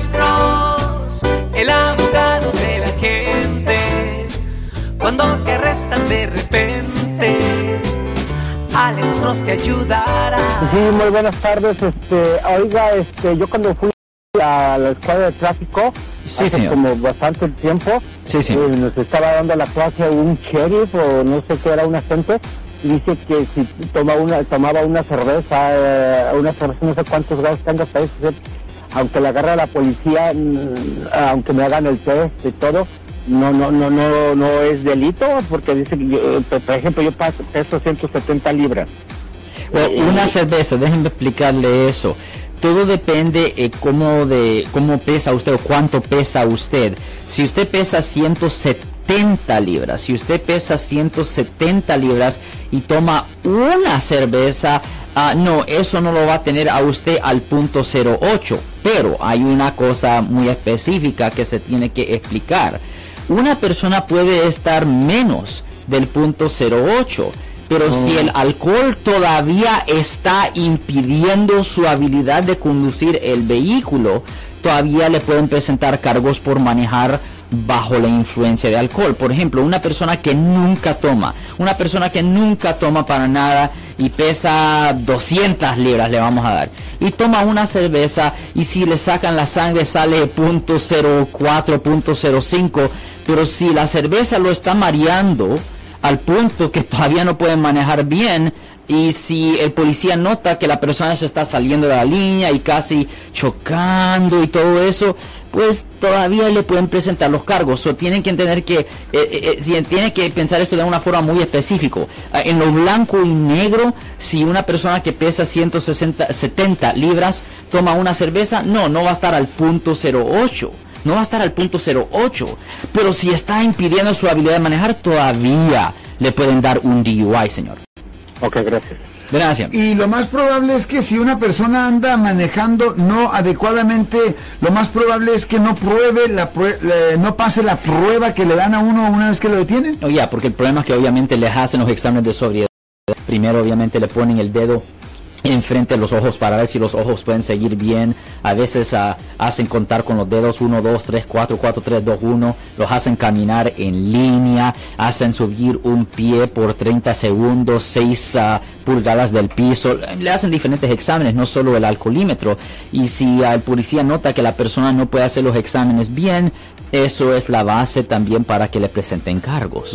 Alex Cross, el abogado de la gente. Cuando te arrestan de repente, Alex Cross te ayudará. Sí, muy buenas tardes. Este, oiga, este, yo cuando fui a la escuela de tráfico Sí, hace señor. como bastante tiempo, Sí, sí. eh, nos estaba dando la clase un sheriff o no sé qué era un agente y dice que si toma una, tomaba una cerveza, eh, una cerveza, no sé cuántos grados tenga, parece ser, aunque la agarre a la policía, mm, aunque me hagan el test y todo, no, no, no, no, no es delito porque dice que, yo, eh, por ejemplo, yo paso- peso 170 libras. Bueno, una cerveza, déjenme explicarle eso. Todo depende eh, cómo de cómo pesa usted o cuánto pesa usted. Si usted pesa 170 libras, si usted pesa 170 libras y toma una cerveza, ah, no, eso no lo va a tener a usted al punto 08. Pero hay una cosa muy específica que se tiene que explicar. Una persona puede estar menos del punto 08. Pero si el alcohol todavía está impidiendo su habilidad de conducir el vehículo, todavía le pueden presentar cargos por manejar bajo la influencia de alcohol. Por ejemplo, una persona que nunca toma, una persona que nunca toma para nada y pesa 200 libras le vamos a dar. Y toma una cerveza y si le sacan la sangre sale .04, .05, pero si la cerveza lo está mareando, al punto que todavía no pueden manejar bien y si el policía nota que la persona se está saliendo de la línea y casi chocando y todo eso, pues todavía le pueden presentar los cargos. O tienen que entender que, eh, eh, eh, si- tienen que pensar esto de una forma muy específica. Ah, En lo blanco y negro, si una persona que pesa 160, 70 libras toma una cerveza, no, no va a estar al punto 08 no va a estar al punto 08, pero si está impidiendo su habilidad de manejar, todavía le pueden dar un DUI, señor. Ok, gracias. Gracias. Y lo más probable es que si una persona anda manejando no adecuadamente, lo más probable es que no pruebe la, prue- la- no pase la prueba que le dan a uno una vez que lo detienen. Oh, ya, porque el problema es que obviamente les hacen los exámenes de sobriedad. Primero, obviamente, le ponen el dedo enfrente los ojos para ver si los ojos pueden seguir bien. A veces ah, hacen contar con los dedos 1, 2, 3, 4, 4, 3, 2, 1. Los hacen caminar en línea. Hacen subir un pie por 30 segundos, 6 pulgadas del piso. Le hacen diferentes exámenes, no solo el alcoholímetro. Y si ah, el policía nota que la persona no puede hacer los exámenes bien, eso es la base también para que le presenten cargos.